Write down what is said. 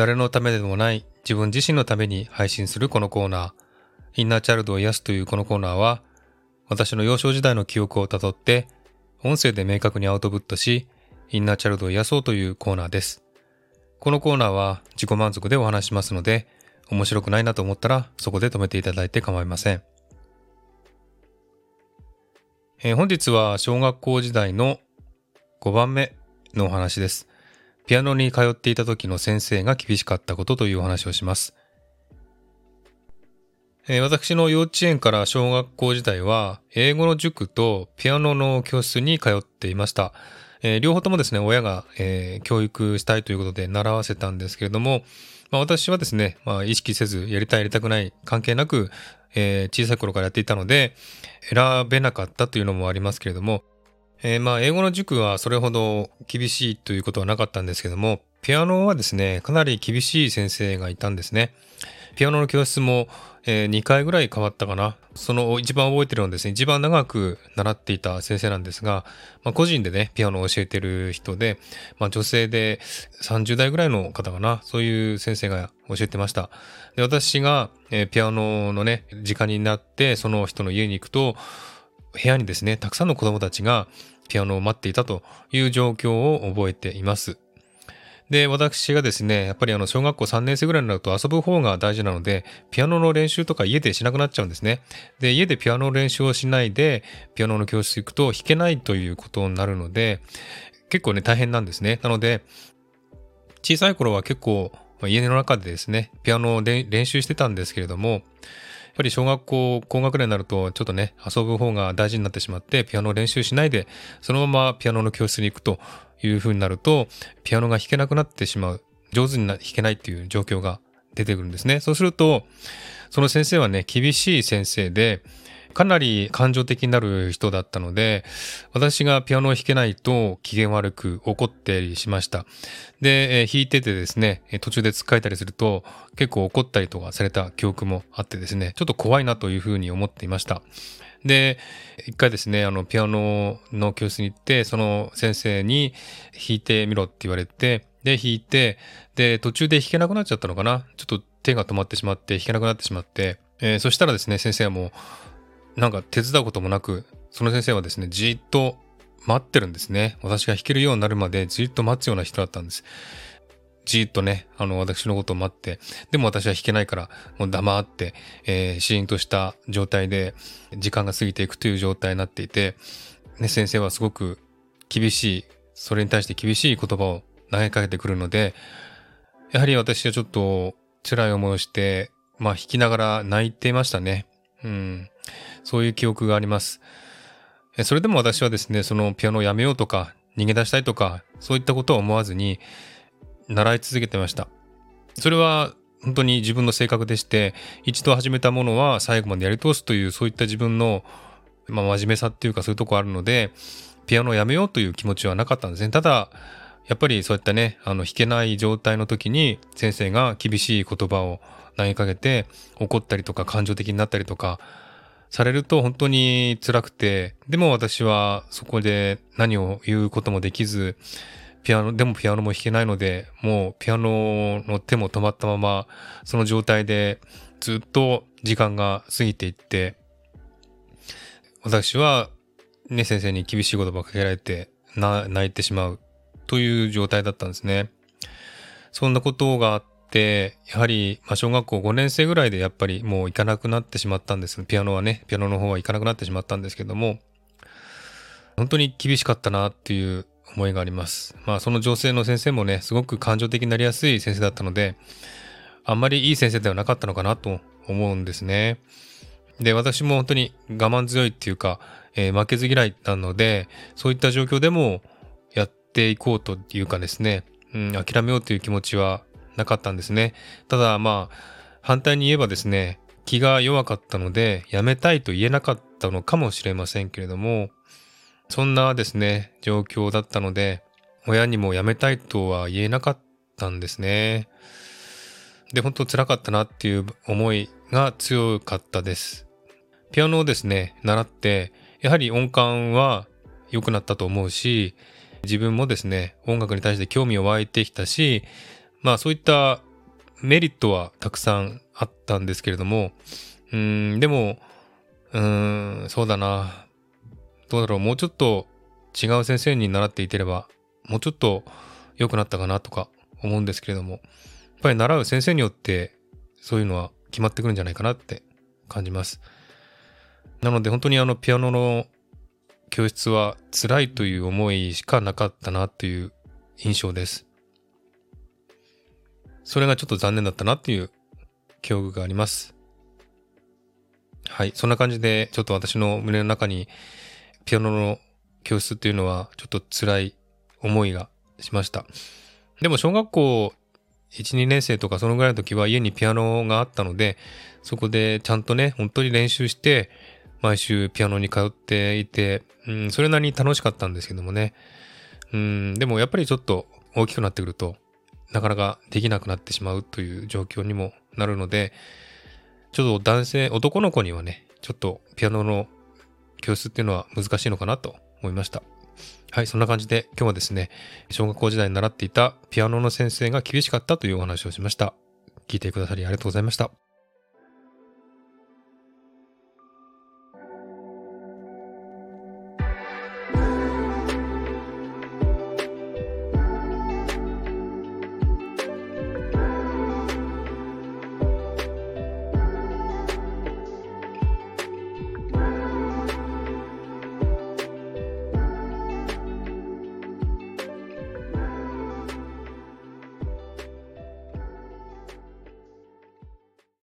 誰のためでもない自分自身のために配信するこのコーナー、インナーチャイルドを癒すというこのコーナーは、私の幼少時代の記憶をたどって、音声で明確にアウトプットし、インナーチャイルドを癒そうというコーナーです。このコーナーは自己満足でお話しますので、面白くないなと思ったらそこで止めていただいて構いません。えー、本日は小学校時代の5番目のお話です。ピアノに通っていた時の先生が厳しかったことというお話をします。えー、私の幼稚園から小学校時代は英語の塾とピアノの教室に通っていました。えー、両方ともですね、親が、えー、教育したいということで習わせたんですけれども、まあ、私はですね、まあ、意識せず、やりたいやりたくない関係なく、えー、小さい頃からやっていたので、選べなかったというのもありますけれども、えー、まあ、英語の塾はそれほど厳しいということはなかったんですけども、ピアノはですね、かなり厳しい先生がいたんですね。ピアノの教室も、えー、2回ぐらい変わったかな。その一番覚えてるのはですね、一番長く習っていた先生なんですが、まあ、個人でね、ピアノを教えてる人で、まあ、女性で30代ぐらいの方かな、そういう先生が教えてました。で、私が、えー、ピアノのね、時間になって、その人の家に行くと、部屋にですね、たくさんの子供たちがピアノを待っていたという状況を覚えています。で、私がですね、やっぱりあの、小学校3年生ぐらいになると遊ぶ方が大事なので、ピアノの練習とか家でしなくなっちゃうんですね。で、家でピアノの練習をしないで、ピアノの教室行くと弾けないということになるので、結構ね、大変なんですね。なので、小さい頃は結構、まあ家の中でですね、ピアノを練習してたんですけれども、やっぱり小学校高学年になるとちょっとね遊ぶ方が大事になってしまってピアノを練習しないでそのままピアノの教室に行くという風になると、ピアノが弾けなくなってしまう。上手に弾けないっていう状況が出てくるんですね。そうすると、その先生はね、厳しい先生で、かなり感情的になる人だったので、私がピアノを弾けないと機嫌悪く怒ったりしました。で、えー、弾いててですね、途中でつっかえたりすると結構怒ったりとかされた記憶もあってですね、ちょっと怖いなというふうに思っていました。で、一回ですね、あの、ピアノの教室に行って、その先生に弾いてみろって言われて、で、弾いて、で、途中で弾けなくなっちゃったのかな？ちょっと手が止まってしまって、弾けなくなってしまって、えー、そしたらですね、先生はもう、なんか手伝うこともなく、その先生はですね、じっと待ってるんですね。私が弾けるようになるまでじっと待つような人だったんです。じっとね、あの、私のことを待って、でも私は弾けないから、もう黙って、えー、シーンとした状態で、時間が過ぎていくという状態になっていて、ね、先生はすごく厳しい、それに対して厳しい言葉を投げかけてくるので、やはり私はちょっと辛い思いをして、まあ弾きながら泣いていましたね。うん。そういう記憶があります。それでも私はですね、そのピアノをやめようとか、逃げ出したいとか、そういったことは思わずに、習い続けてました。それは本当に自分の性格でして、一度始めたものは最後までやり通すという、そういった自分の、まあ、真面目さっていうかそういうとこあるので、ピアノをやめようという気持ちはなかったんですね。ただ、やっぱりそういったね、あの、弾けない状態の時に先生が厳しい言葉を投げかけて怒ったりとか感情的になったりとかされると本当に辛くて、でも私はそこで何を言うこともできず、ピアノ、でもピアノも弾けないので、もうピアノの手も止まったまま、その状態でずっと時間が過ぎていって、私はね、先生に厳しい言葉をかけられて、泣いてしまうという状態だったんですね。そんなことがあっ、やはり、まあ、小学校5年生ぐらいでやっぱりもう行かなくなってしまったんです。ピアノはね、ピアノの方は行かなくなってしまったんですけども、本当に厳しかったなっていう思いがあります。まあその女性の先生もね、すごく感情的になりやすい先生だったので、あんまりいい先生ではなかったのかなと思うんですね。で、私も本当に我慢強いっていうか、えー、負けず嫌いなので、そういった状況でもやっていこうというかですね、うん、諦めようという気持ちはなかったんですね。ただまあ、反対に言えばですね、気が弱かったので、やめたいと言えなかったのかもしれませんけれども、そんなですね、状況だったので、親にも辞めたいとは言えなかったんですね。で、本当辛かったなっていう思いが強かったです。ピアノをですね、習って、やはり音感は良くなったと思うし、自分もですね、音楽に対して興味を湧いてきたし、まあそういったメリットはたくさんあったんですけれども、うん、でも、うん、そうだな。どうだろう、もうちょっと違う先生に習っていてれば、もうちょっと良くなったかなとか思うんですけれども、やっぱり習う先生によってそういうのは決まってくるんじゃないかなって感じます。なので本当にあのピアノの教室は辛いという思いしかなかったなという印象です。それがちょっと残念だったなっていう記憶があります。はい。そんな感じで、ちょっと私の胸の中にピアノの教室っていうのはちょっと辛い思いがしました。でも小学校1、2年生とかそのぐらいの時は家にピアノがあったので、そこでちゃんとね、本当に練習して、毎週ピアノに通っていて、うん、それなりに楽しかったんですけどもね。うん、でもやっぱりちょっと大きくなってくると、なかなかできなくなってしまうという状況にもなるので、ちょっと男性、男の子にはね、ちょっとピアノの教室っていうのは難しいのかなと思いました。はい、そんな感じで今日はですね、小学校時代に習っていたピアノの先生が厳しかったというお話をしました。聞いてくださりありがとうございました。